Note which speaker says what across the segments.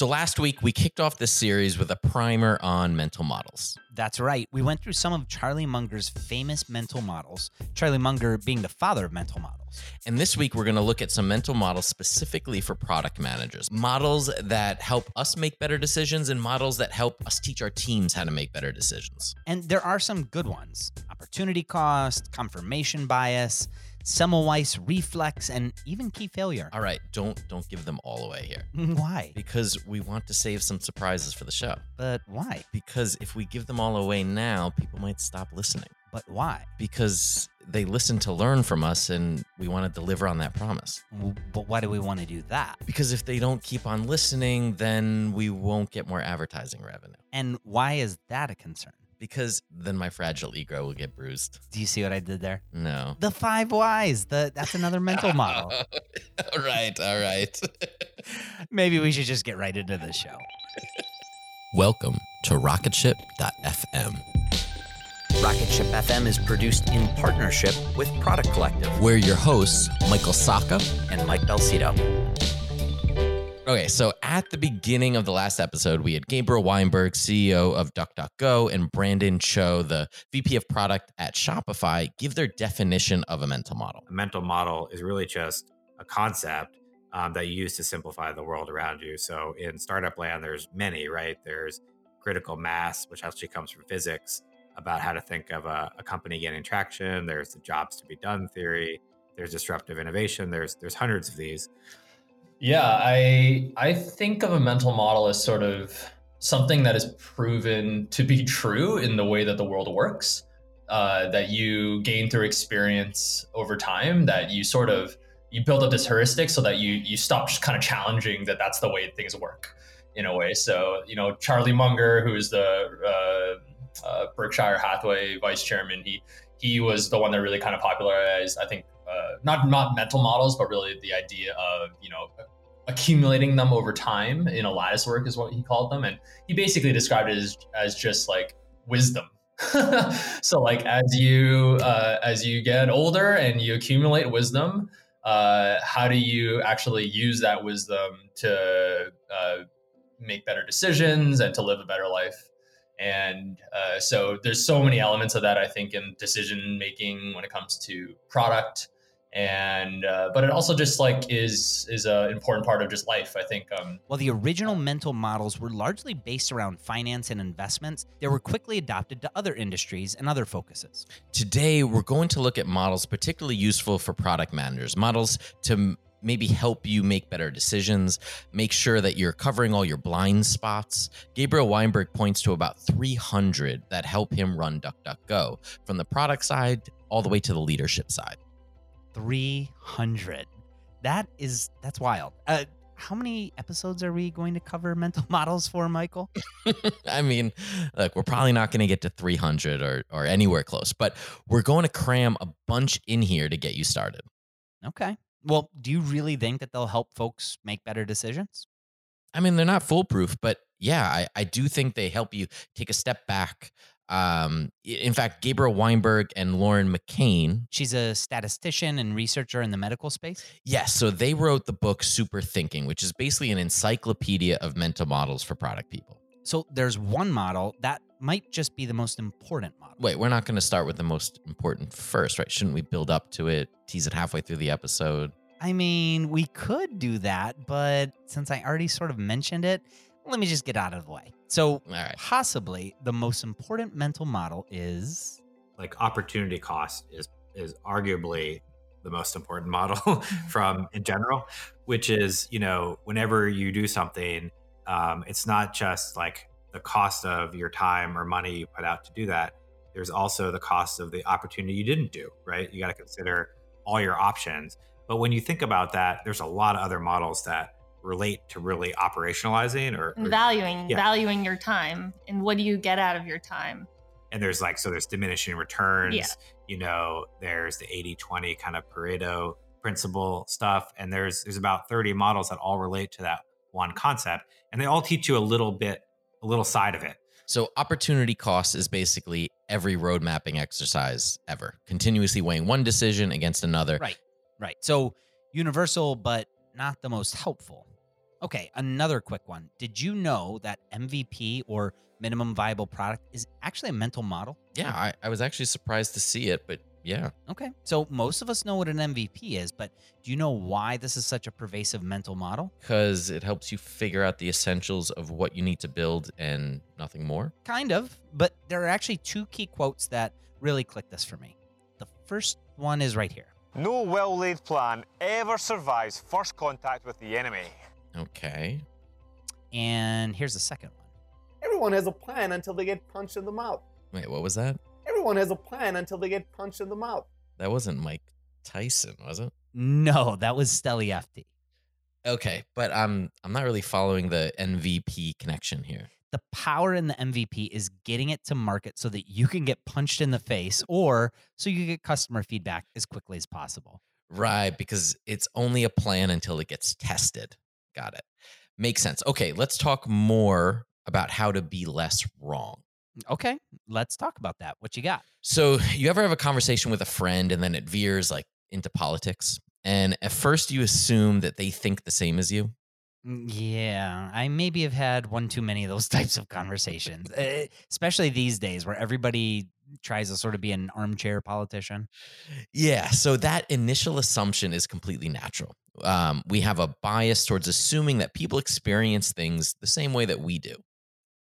Speaker 1: So, last week we kicked off this series with a primer on mental models.
Speaker 2: That's right. We went through some of Charlie Munger's famous mental models, Charlie Munger being the father of mental models.
Speaker 1: And this week, we're going to look at some mental models specifically for product managers models that help us make better decisions and models that help us teach our teams how to make better decisions.
Speaker 2: And there are some good ones opportunity cost, confirmation bias. Semmelweis reflex, and even key failure.
Speaker 1: All right, don't don't give them all away here.
Speaker 2: Why?
Speaker 1: Because we want to save some surprises for the show.
Speaker 2: But why?
Speaker 1: Because if we give them all away now, people might stop listening.
Speaker 2: But why?
Speaker 1: Because they listen to learn from us and we want to deliver on that promise.
Speaker 2: But why do we want to do that?
Speaker 1: Because if they don't keep on listening, then we won't get more advertising revenue.
Speaker 2: And why is that a concern?
Speaker 1: Because then my fragile ego will get bruised.
Speaker 2: Do you see what I did there?
Speaker 1: No.
Speaker 2: The five whys. The that's another mental model.
Speaker 1: all right, all right.
Speaker 2: Maybe we should just get right into the show.
Speaker 1: Welcome to rocketship.fm.
Speaker 2: Rocketship FM is produced in partnership with Product Collective.
Speaker 1: We're your hosts, Michael Sacca
Speaker 2: and Mike Belsito.
Speaker 1: Okay, so at the beginning of the last episode, we had Gabriel Weinberg, CEO of DuckDuckGo, and Brandon Chu, the VP of product at Shopify, give their definition of a mental model.
Speaker 3: A mental model is really just a concept um, that you use to simplify the world around you. So in startup land, there's many, right? There's critical mass, which actually comes from physics about how to think of a, a company getting traction. There's the jobs to be done theory. There's disruptive innovation. There's there's hundreds of these.
Speaker 4: Yeah, I I think of a mental model as sort of something that is proven to be true in the way that the world works, uh, that you gain through experience over time, that you sort of you build up this heuristic so that you you stop just kind of challenging that that's the way things work in a way. So you know, Charlie Munger, who is the uh, uh, Berkshire Hathaway vice chairman, he he was the one that really kind of popularized, I think, uh, not not mental models, but really the idea of you know accumulating them over time in a lattice work is what he called them, and he basically described it as as just like wisdom. so like as you uh, as you get older and you accumulate wisdom, uh, how do you actually use that wisdom to uh, make better decisions and to live a better life? And uh, so there's so many elements of that I think in decision making when it comes to product and uh, but it also just like is is an important part of just life i think um
Speaker 2: While the original mental models were largely based around finance and investments, they were quickly adopted to other industries and other focuses.
Speaker 5: Today, we're going to look at models particularly useful for product managers, models to maybe help you make better decisions, make sure that you're covering all your blind spots. Gabriel Weinberg points to about 300 that help him run DuckDuckGo from the product side all the way to the leadership side.
Speaker 2: 300. That is that's wild. Uh, how many episodes are we going to cover mental models for, Michael?
Speaker 5: I mean, look, we're probably not going to get to 300 or, or anywhere close, but we're going to cram a bunch in here to get you started.
Speaker 2: Okay. Well, do you really think that they'll help folks make better decisions?
Speaker 5: I mean, they're not foolproof, but yeah, I, I do think they help you take a step back. Um, in fact, Gabriel Weinberg and Lauren McCann,
Speaker 2: She's a statistician and researcher in the medical space.
Speaker 5: yes, so they wrote the book Super Thinking, which is basically an encyclopedia of mental models for product people.
Speaker 2: So there's one model that might just be the most important model.
Speaker 5: Wait, we're not going to start with the most important first, right? Shouldn't we build up to it, tease it halfway through the episode?
Speaker 2: I mean, we could do that, but since I already sort of mentioned it, let me just get out of the way. So,
Speaker 5: All right.
Speaker 2: possibly the most important mental model is
Speaker 3: like opportunity cost is is arguably the most important model from in general which is you know whenever you do something um, it's not just like the cost of your time or money you put out to do that there's also the cost of the opportunity you didn't do right you got to consider all your options but when you think about that there's a lot of other models that relate to really operationalizing or, or
Speaker 6: valuing
Speaker 3: yeah.
Speaker 6: valuing your time and what do you get out of your time
Speaker 3: and there's like so there's diminishing returns
Speaker 6: Yeah.
Speaker 3: you know there's the 80 20 kind of pareto principle stuff and there's there's about 30 models that all relate to that one concept and they all teach you a little bit a little side of it
Speaker 5: So, opportunity cost is basically every road mapping exercise ever, continuously weighing one decision against another.
Speaker 2: Right. Right. So universal, but not the most helpful. Okay. Another quick one. Did you know that MVP or minimum viable product is actually a mental model?
Speaker 5: Yeah, I, I was actually surprised to see it, but yeah.
Speaker 2: Okay. So most of us know what an MVP is, but do you know why this is such a pervasive mental model?
Speaker 5: Because it helps you figure out the essentials of what you need to build and nothing more.
Speaker 2: Kind of, but there are actually two key quotes that really click this for me. The first one is right here.
Speaker 7: No well laid plan ever survives first contact with the enemy.
Speaker 5: Okay.
Speaker 2: And here's the second one.
Speaker 8: Everyone has a plan until they get punched in the mouth.
Speaker 5: Wait, what was that?
Speaker 8: Everyone has a plan until they get punched in the mouth.
Speaker 5: That wasn't Mike Tyson, was it?
Speaker 2: No, that was Steli Efti.
Speaker 5: Okay, but I'm I'm not really following the MVP connection here.
Speaker 2: The power in the MVP is getting it to market so that you can get punched in the face or so you get customer feedback as quickly as possible.
Speaker 5: Right, because it's only a plan until it gets tested. Got it. Makes sense. Okay, let's talk more about how to be less wrong.
Speaker 2: Okay, let's talk about that. What you got?
Speaker 5: So, you ever have a conversation with a friend and then it veers like into politics? And at first you assume that they think the same as you?
Speaker 2: Mm, Yeah, I maybe have had one too many of those types of conversations, eh, especially these days where everybody tries to sort of be an armchair politician.
Speaker 5: Yeah, so that initial assumption is completely natural. Um, we have a bias towards assuming that people experience things the same way that we do.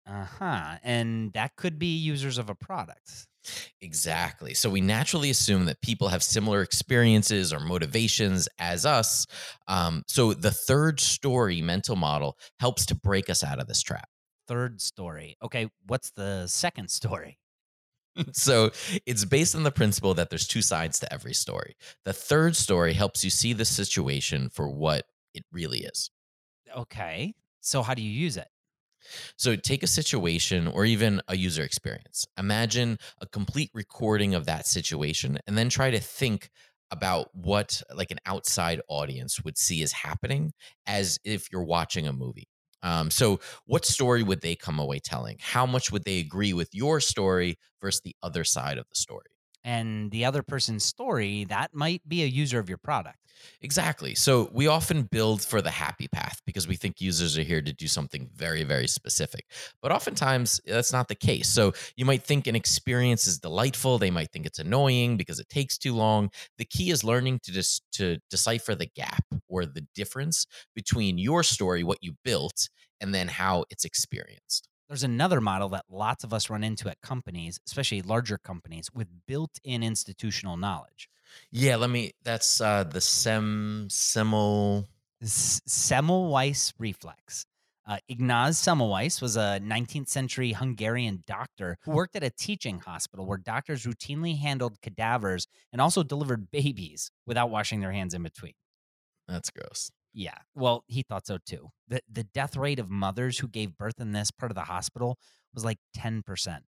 Speaker 2: Uh huh. And that could be users of a product.
Speaker 5: Exactly. So we naturally assume that people have similar experiences or motivations as us. Um, so the third story mental model helps to break us out of this trap.
Speaker 2: Third story. Okay, what's the second story?
Speaker 5: so it's based on the principle that there's two sides to every story. The third story helps you see the situation for what it really is.
Speaker 2: Okay. So how do you use it?
Speaker 5: So take a situation or even a user experience. Imagine a complete recording of that situation and then try to think about what like an outside audience would see as happening as if you're watching a movie. Um, so, what story would they come away telling? How much would they agree with your story versus the other side of the story?
Speaker 2: And the other person's story, that might be a user of your product.
Speaker 5: Exactly. So we often build for the happy path because we think users are here to do something very, very specific. But oftentimes that's not the case. So you might think an experience is delightful. They might think it's annoying because it takes too long. The key is learning to just to decipher the gap or the difference between your story, what you built, and then how it's experienced.
Speaker 2: There's another model that lots of us run into at companies, especially larger companies, with built in institutional knowledge.
Speaker 5: Yeah, let me. That's uh, the Sem Semel.
Speaker 2: S- Semmelweis reflex. Uh, Ignaz Semmelweis was a 19th century Hungarian doctor who worked at a teaching hospital where doctors routinely handled cadavers and also delivered babies without washing their hands in between.
Speaker 5: That's gross.
Speaker 2: Yeah, well, he thought so too. The, the death rate of mothers who gave birth in this part of the hospital was like 10%.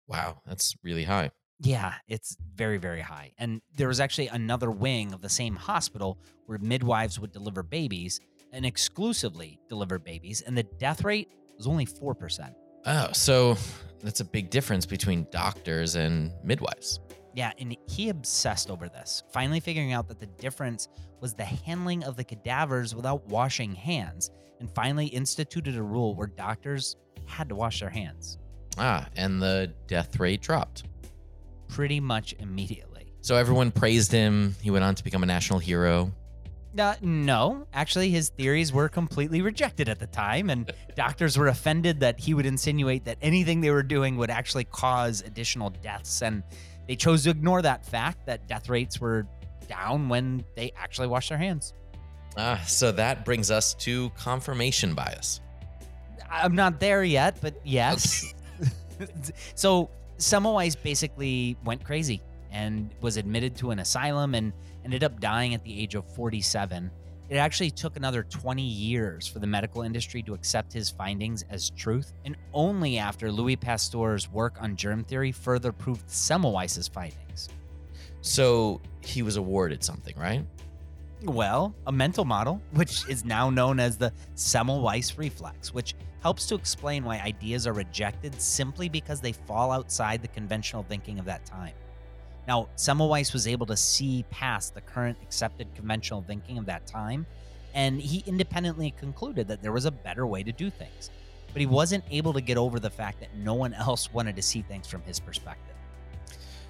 Speaker 5: Wow, that's really high.
Speaker 2: Yeah, it's very, very high. And there was actually another wing of the same hospital where midwives would deliver babies and exclusively deliver babies, and the death rate was only 4%.
Speaker 5: Oh, so that's a big difference between doctors and midwives.
Speaker 2: Yeah, and he obsessed over this, finally figuring out that the difference was the handling of the cadavers without washing hands, and finally instituted a rule where doctors had to wash their hands.
Speaker 5: Ah, and the death rate dropped
Speaker 2: pretty much immediately.
Speaker 5: So everyone praised him. He went on to become a national hero.
Speaker 2: Uh, no, actually, his theories were completely rejected at the time, and doctors were offended that he would insinuate that anything they were doing would actually cause additional deaths. And they chose to ignore that fact that death rates were down when they actually washed their hands.
Speaker 5: Ah, so that brings us to confirmation bias.
Speaker 2: I'm not there yet, but yes. so Semmelweis basically went crazy and was admitted to an asylum and ended up dying at the age of 47. It actually took another 20 years for the medical industry to accept his findings as truth, and only after Louis Pasteur's work on germ theory further proved Semmelweis's findings.
Speaker 5: So he was awarded something, right?
Speaker 2: Well, a mental model, which is now known as the Semmelweis reflex, which helps to explain why ideas are rejected simply because they fall outside the conventional thinking of that time. Now, Semmelweis was able to see past the current accepted conventional thinking of that time, and he independently concluded that there was a better way to do things. But he wasn't able to get over the fact that no one else wanted to see things from his perspective.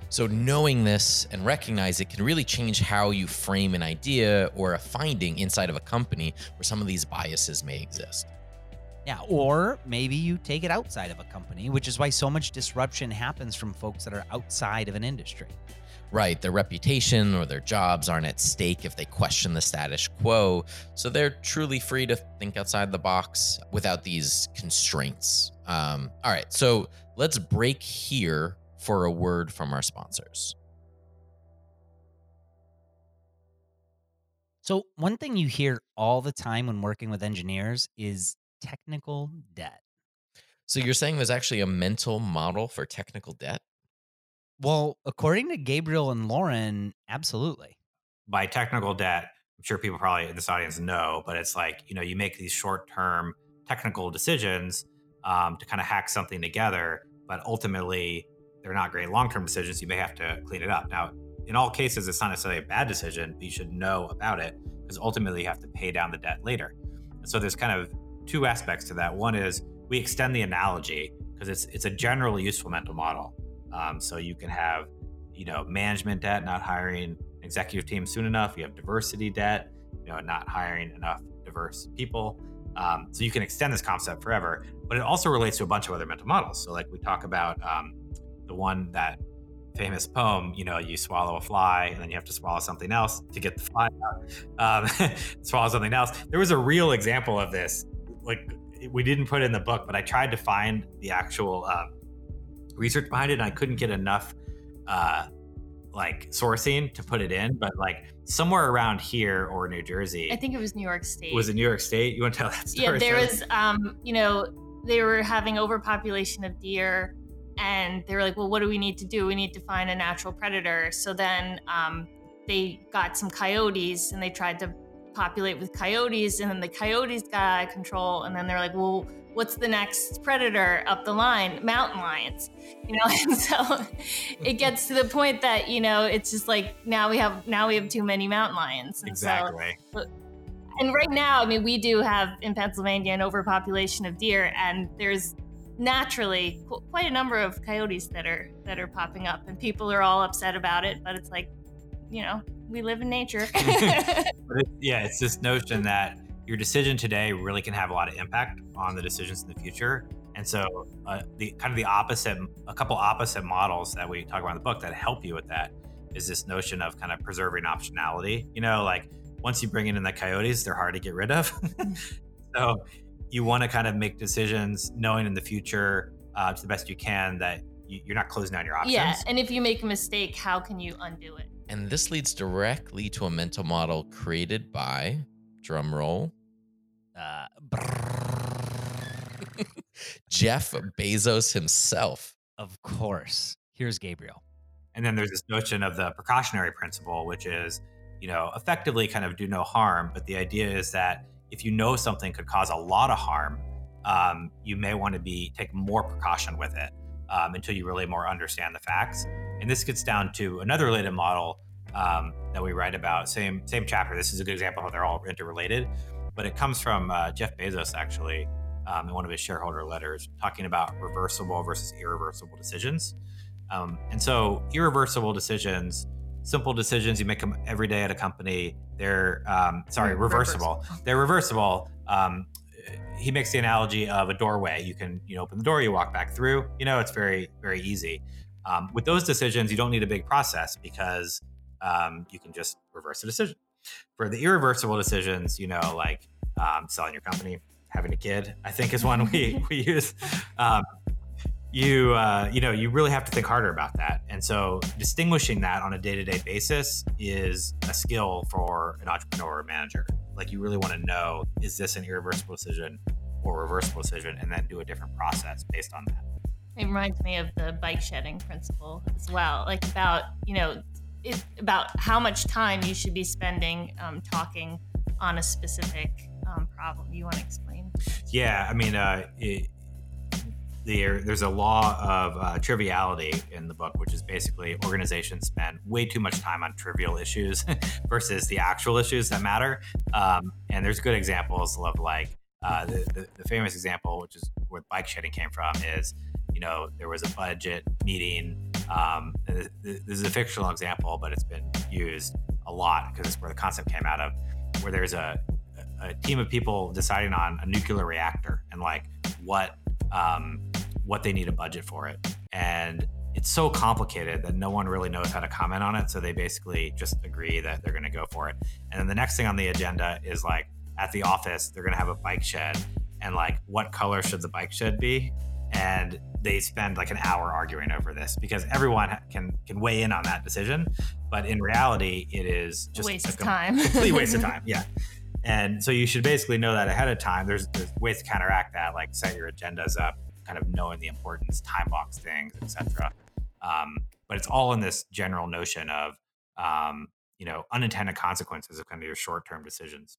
Speaker 5: So, knowing this and recognize it can really change how you frame an idea or a finding inside of a company where some of these biases may exist.
Speaker 2: Yeah, or maybe you take it outside of a company, which is why so much disruption happens from folks that are outside of an industry.
Speaker 5: Right, their reputation or their jobs aren't at stake if they question the status quo, so they're truly free to think outside the box without these constraints. Um, all right, so let's break here for a word from our sponsors.
Speaker 2: So, one thing you hear all the time when working with engineers is technical debt.
Speaker 5: So you're saying there's actually a mental model for technical debt?
Speaker 2: Well, according to Gabriel and Lauren, absolutely.
Speaker 3: By technical debt, I'm sure people probably in this audience know, but it's like, you know, you make these short term technical decisions um, to kind of hack something together, but ultimately they're not great long term decisions. You may have to clean it up. Now, in all cases, it's not necessarily a bad decision, but you should know about it because ultimately you have to pay down the debt later. And so there's kind of two aspects to that. One is we extend the analogy because it's it's a generally useful mental model. Um, so you can have, you know, management debt, not hiring executive team soon enough. You have diversity debt, you know, not hiring enough diverse people. Um, so you can extend this concept forever, but it also relates to a bunch of other mental models. So like we talk about um, the one that famous poem, you know, you swallow a fly and then you have to swallow something else to get the fly out. Um, swallow something else. There was a real example of this like we didn't put it in the book, but I tried to find the actual um, research behind it, and I couldn't get enough uh, like sourcing to put it in, but like somewhere around here or New Jersey.
Speaker 6: I think it was New York State.
Speaker 3: was it New York State? You want to tell that story?
Speaker 6: Yeah, there was, um, you know, they were having overpopulation of deer, and they were like, well, what do we need to do? We need to find a natural predator. So then um, they got some coyotes, and they tried to populate with coyotes, and then the coyotes got out of control, and then they're like, well, what's the next predator up the line? Mountain lions, you know. And so it gets to the point that you know it's just like now we have now we have too many mountain lions. And so-
Speaker 3: exactly.
Speaker 6: Uh, and right now, I mean, we do have in Pennsylvania an overpopulation of deer, and there's naturally qu- quite a number of coyotes that are that are popping up, and people are all upset about it. But it's like, you know, we live in nature.
Speaker 3: Yeah, it's this notion that your decision today really can have a lot of impact on the decisions in the future. And so, uh, the kind of the opposite, a couple opposite models that we talk about in the book that help you with that is this notion of kind of preserving optionality. You know, like once you bring in the coyotes, they're hard to get rid of. so, you want to kind of make decisions knowing in the future uh, to the best you can that you, you're not closing down your options.
Speaker 6: yeah, and if you make a mistake, how can you undo it?
Speaker 5: And this leads directly to a mental model created by, drum roll,
Speaker 2: Uh,
Speaker 5: Jeff Bezos himself.
Speaker 2: of course. Here's Gabriel.
Speaker 3: And then there's this notion of the precautionary principle, which is, you know, effectively kind of do no harm. But the idea is that if you know something could cause a lot of harm, um, you may want to be take more precaution with it um, until you really more understand the facts. And this gets down to another related model um, that we write about. Same same chapter. This is a good example of how they're all interrelated, but it comes from uh, Jeff Bezos actually um, in one of his shareholder letters, talking about reversible versus irreversible decisions. Um, and so, irreversible decisions, simple decisions, you make them every day at a company. They're um, sorry,
Speaker 6: Re-
Speaker 3: reversible. They're reversible. Um, he makes the analogy of a doorway. You can you know open the door, you walk back through. You know, it's very very easy. Um, with those decisions, you don't need a big process because um, you can just reverse the decision. For the irreversible decisions, you know, like um, selling your company, having a kid, I think is one we we use. You uh, you know you really have to think harder about that and so distinguishing that on a day-to-day basis is a skill for an entrepreneur or manager like you really want to know is this an irreversible decision or reversible decision and then do a different process based on that
Speaker 6: It reminds me of the bike shedding principle as well, like about you know, it, about how much time you should be spending um, talking on a specific um, problem. You want to explain?
Speaker 3: yeah i mean uh, it, there, there's a law of uh, triviality in the book, which is basically organizations spend way too much time on trivial issues versus the actual issues that matter. Um, and there's good examples of like uh, the, the, the famous example, which is where bike shedding came from, is you know there was a budget meeting. Um, th- th- this is a fictional example, but it's been used a lot because it's where the concept came out of, where there's a, a team of people deciding on a nuclear reactor and like what um, what they need a budget for it. And it's so complicated that no one really knows how to comment on it. So they basically just agree that they're going to go for it. And then the next thing on the agenda is like at the office, they're going to have a bike shed. And like, what color should the bike shed be? And they spend like an hour arguing over this because everyone can can weigh in on that decision. But in reality, it is just
Speaker 6: Waste
Speaker 3: a
Speaker 6: of
Speaker 3: com-
Speaker 6: time.
Speaker 3: complete waste of time. Yeah. And so you should basically know that ahead of time. There's, there's ways to counteract that, like set your agendas up, kind of knowing the importance, time box things, etc. Um, but it's all in this general notion of, um, you know, unintended consequences of kind of your short-term decisions.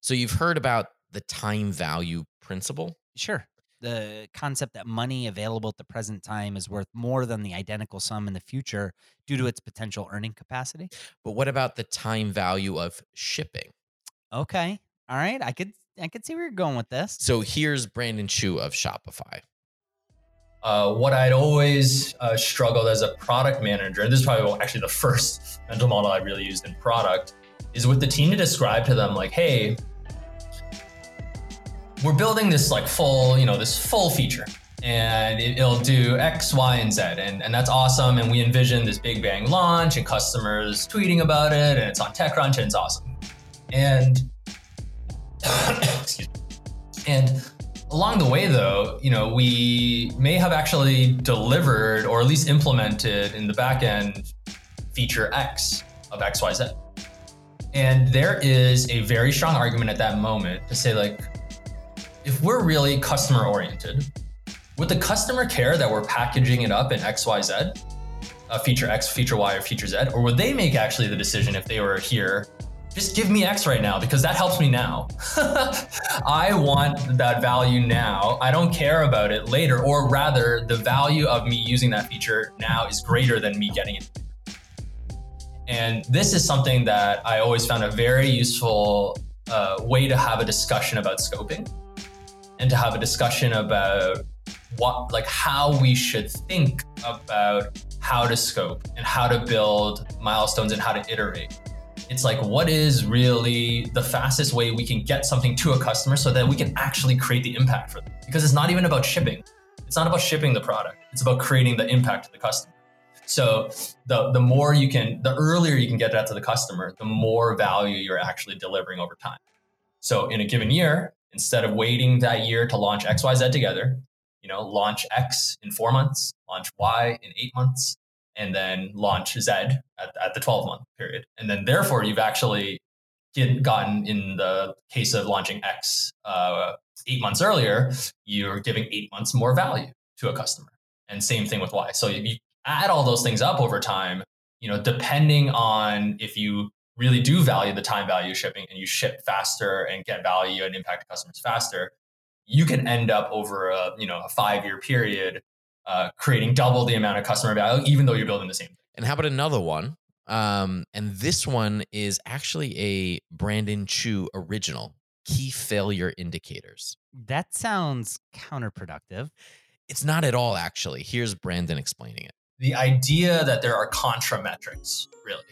Speaker 5: So you've heard about the time value principle.
Speaker 2: Sure. The concept that money available at the present time is worth more than the identical sum in the future due to its potential earning capacity.
Speaker 5: But what about the time value of shipping?
Speaker 2: Okay. All right. I could I could see where you're going with this.
Speaker 5: So here's Brandon Chu of Shopify.
Speaker 4: uh, what I'd always uh, struggled as a product manager, and this is probably actually the first mental model I really used in product, is with the team to describe to them like, hey, we're building this like full, you know, this full feature, and it, will do X, Y, and Z, and, and that's awesome. And we envision this big bang launch and customers tweeting about it, and it's on TechCrunch, and it's awesome. And. And Along the way, though, you know, we may have actually delivered or at least implemented in the back end feature X of XYZ. And there is a very strong argument at that moment to say, like, if we're really customer oriented, would the customer care that we're packaging it up in XYZ, uh, feature X, feature Y, or feature Z? Or would they make actually the decision if they were here just give me X right now because that helps me now. I want that value now. I don't care about it later, or rather, the value of me using that feature now is greater than me getting it. And this is something that I always found a very useful uh, way to have a discussion about scoping and to have a discussion about what, like, how we should think about how to scope and how to build milestones and how to iterate it's like, what is really the fastest way we can get something to a customer so that we can actually create the impact for them? Because it's not even about shipping. It's not about shipping the product. It's about creating the impact to the customer. So the the more you can, the earlier you can get that to the customer, the more value you're actually delivering over time. So in a given year, instead of waiting that year to launch X, Y, Z together, you know, launch X in four months, launch Y in eight months, and then launch Z at, at the 12 month period. And then therefore you've actually get, gotten in the case of launching X uh, eight months earlier, you're giving eight months more value to a customer. And same thing with Y. So if you add all those things up over time, you know, depending on if you really do value the time value of shipping and you ship faster and get value and impact customers faster, you can end up over a you know a five year period uh, creating double the amount of customer value, even though you're building the same. Thing.
Speaker 5: And how about another one? Um, and this one is actually a Brandon Chu original key failure indicators.
Speaker 2: That sounds counterproductive.
Speaker 5: It's not at all, actually. Here's Brandon explaining it.
Speaker 4: The idea that there are contra metrics, really.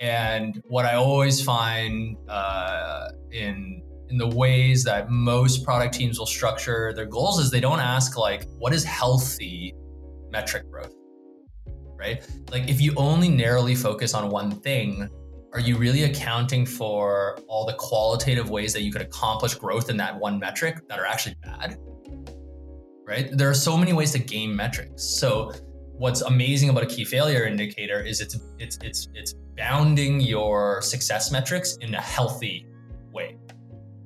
Speaker 4: And what I always find uh, in in the ways that most product teams will structure their goals is they don't ask like what is healthy metric growth right? Like if you only narrowly focus on one thing are you really accounting for all the qualitative ways that you could accomplish growth in that one metric that are actually bad right? There are so many ways to game metrics. So what's amazing about a key failure indicator is it's it's it's it's bounding your success metrics in a healthy way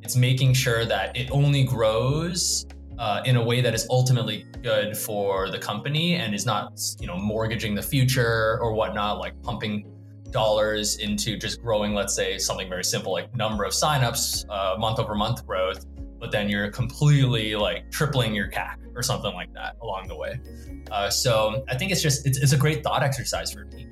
Speaker 4: it's making sure that it only grows uh, in a way that is ultimately good for the company and is not, you know, mortgaging the future or whatnot, like pumping dollars into just growing, let's say, something very simple like number of signups, uh, month over month growth, but then you're completely like tripling your CAC or something like that along the way. Uh, so I think it's just it's, it's a great thought exercise for me.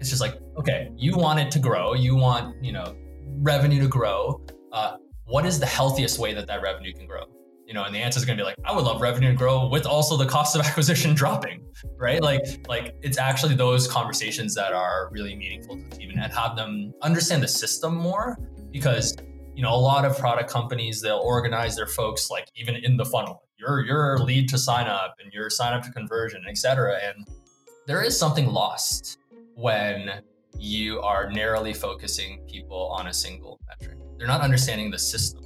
Speaker 4: It's just like okay, you want it to grow, you want you know revenue to grow. Uh, what is the healthiest way that that revenue can grow? You know, and the answer is going to be like, I would love revenue to grow with also the cost of acquisition dropping, right? Like, like it's actually those conversations that are really meaningful to the team and have them understand the system more because you know a lot of product companies they'll organize their folks like even in the funnel your your lead to sign up and your sign up to conversion et cetera and there is something lost when you are narrowly focusing people on a single metric they're not understanding the system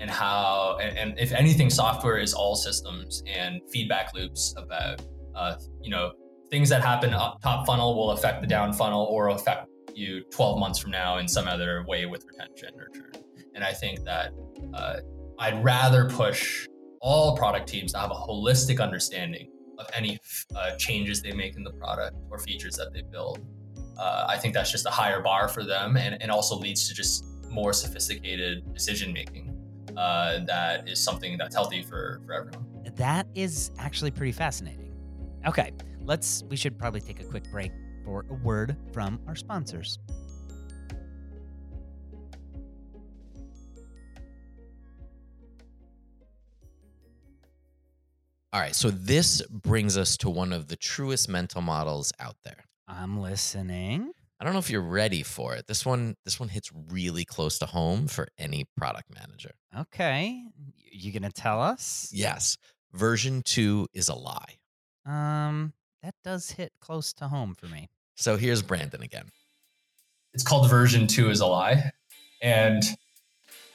Speaker 4: and how and, and, if anything software is all systems and feedback loops about uh, you know things that happen up top funnel will affect the down funnel or affect you 12 months from now in some other way with retention or churn. And i think that uh, i'd rather push all product teams to have a holistic understanding of any uh, changes they make in the product or features that they build. Uh, i think that's just a higher bar for them and, and also leads to just more sophisticated decision making uh, that is something that's healthy for, for everyone.
Speaker 2: That is actually pretty fascinating. Okay, let's, we should probably take a quick break for a word from our sponsors.
Speaker 5: All right, so this brings us to one of the truest mental models out there.
Speaker 2: I'm listening.
Speaker 5: I don't know if you're ready for it. This one this one hits really close to home for any product manager.
Speaker 2: Okay. You going to tell us?
Speaker 5: Yes. Version 2 is a lie.
Speaker 2: Um that does hit close to home for me.
Speaker 5: So here's Brandon again.
Speaker 4: It's called version 2 is a lie. And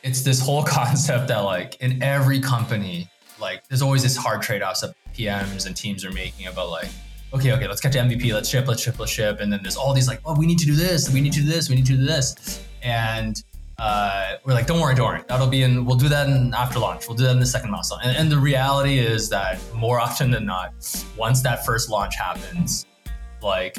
Speaker 4: it's this whole concept that like in every company like there's always this hard trade-offs that PMs and teams are making about like, okay, okay, let's get to MVP, let's ship, let's ship, let's ship, and then there's all these like, oh, we need to do this, we need to do this, we need to do this, and uh, we're like, don't worry, don't worry, that'll be in, we'll do that in after launch, we'll do that in the second milestone, and, and the reality is that more often than not, once that first launch happens, like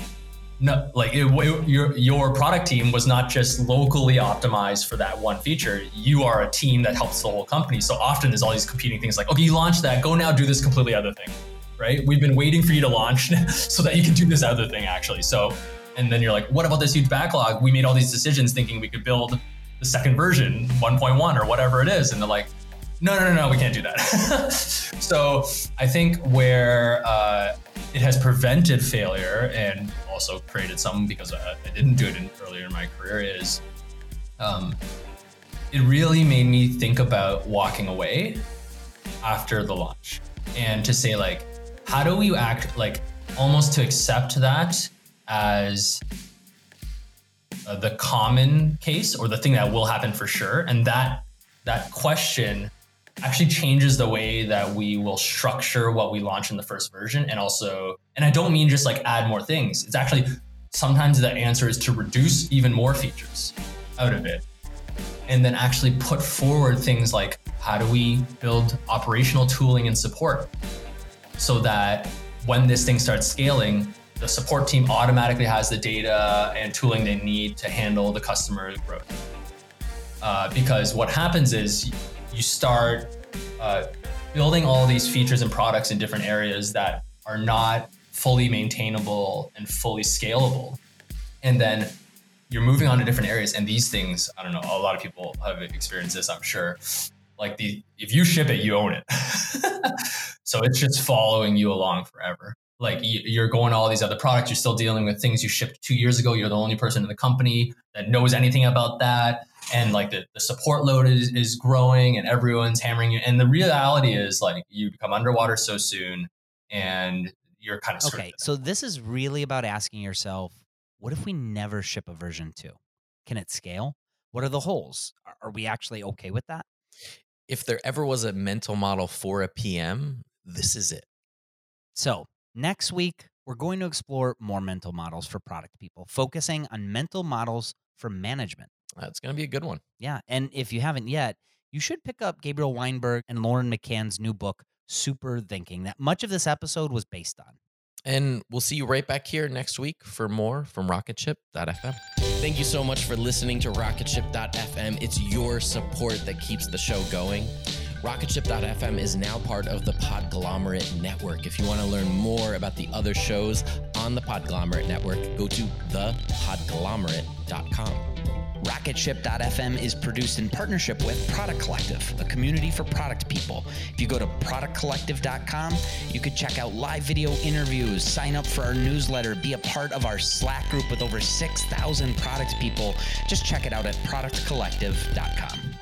Speaker 4: no, like it, your your product team was not just locally optimized for that one feature. You are a team that helps the whole company. So often there's all these competing things. Like, okay, you launched that. Go now do this completely other thing, right? We've been waiting for you to launch so that you can do this other thing actually. So, and then you're like, what about this huge backlog? We made all these decisions thinking we could build the second version, 1.1 or whatever it is, and they're like, no, no, no, no, we can't do that. so I think where uh, it has prevented failure and also created some because I, I didn't do it in, earlier in my career is um, it really made me think about walking away after the launch and to say like how do we act like almost to accept that as uh, the common case or the thing that will happen for sure? And that that question actually changes the way that we will structure what we launch in the first version and also and i don't mean just like add more things. It's actually sometimes the answer is to reduce even more features out of it and then actually put forward things like how do we build operational tooling and support so that when this thing starts scaling the support team automatically has the data and tooling they need to handle the customer growth uh, because what happens is you start uh, building all these features and products in different areas that are not fully maintainable and fully scalable. And then you're moving on to different areas. And these things, I don't know, a lot of people have experienced this, I'm sure. Like the if you ship it, you own it. so it's just following you along forever. Like you're going to all these other products, you're still dealing with things you shipped two years ago. You're the only person in the company that knows anything about that and like the, the support load is, is growing and everyone's hammering you and the reality is like you become underwater so soon and you're kind of
Speaker 2: okay so this is really about asking yourself what if we never ship a version 2 can it scale what are the holes are we actually okay with that
Speaker 5: if there ever was a mental model for a pm this is it
Speaker 2: so next week we're going to explore more mental models for product people focusing on mental models for management
Speaker 5: that's going to be a good one.
Speaker 2: Yeah. And if you haven't yet, you should pick up Gabriel Weinberg and Lauren McCann's new book, Super Thinking, that much of this episode was based on.
Speaker 5: And we'll see you right back here next week for more from rocketship.fm. Thank you so much for listening to rocketship.fm. It's your support that keeps the show going. Rocketship.fm is now part of the Podglomerate Network. If you want to learn more about the other shows on the Podglomerate Network, go to thepodglomerate.com.
Speaker 2: Rocketship.fm is produced in partnership with Product Collective, a community for product people. If you go to productcollective.com, you could check out live video interviews, sign up for our newsletter, be a part of our Slack group with over 6,000 product people. Just check it out at productcollective.com.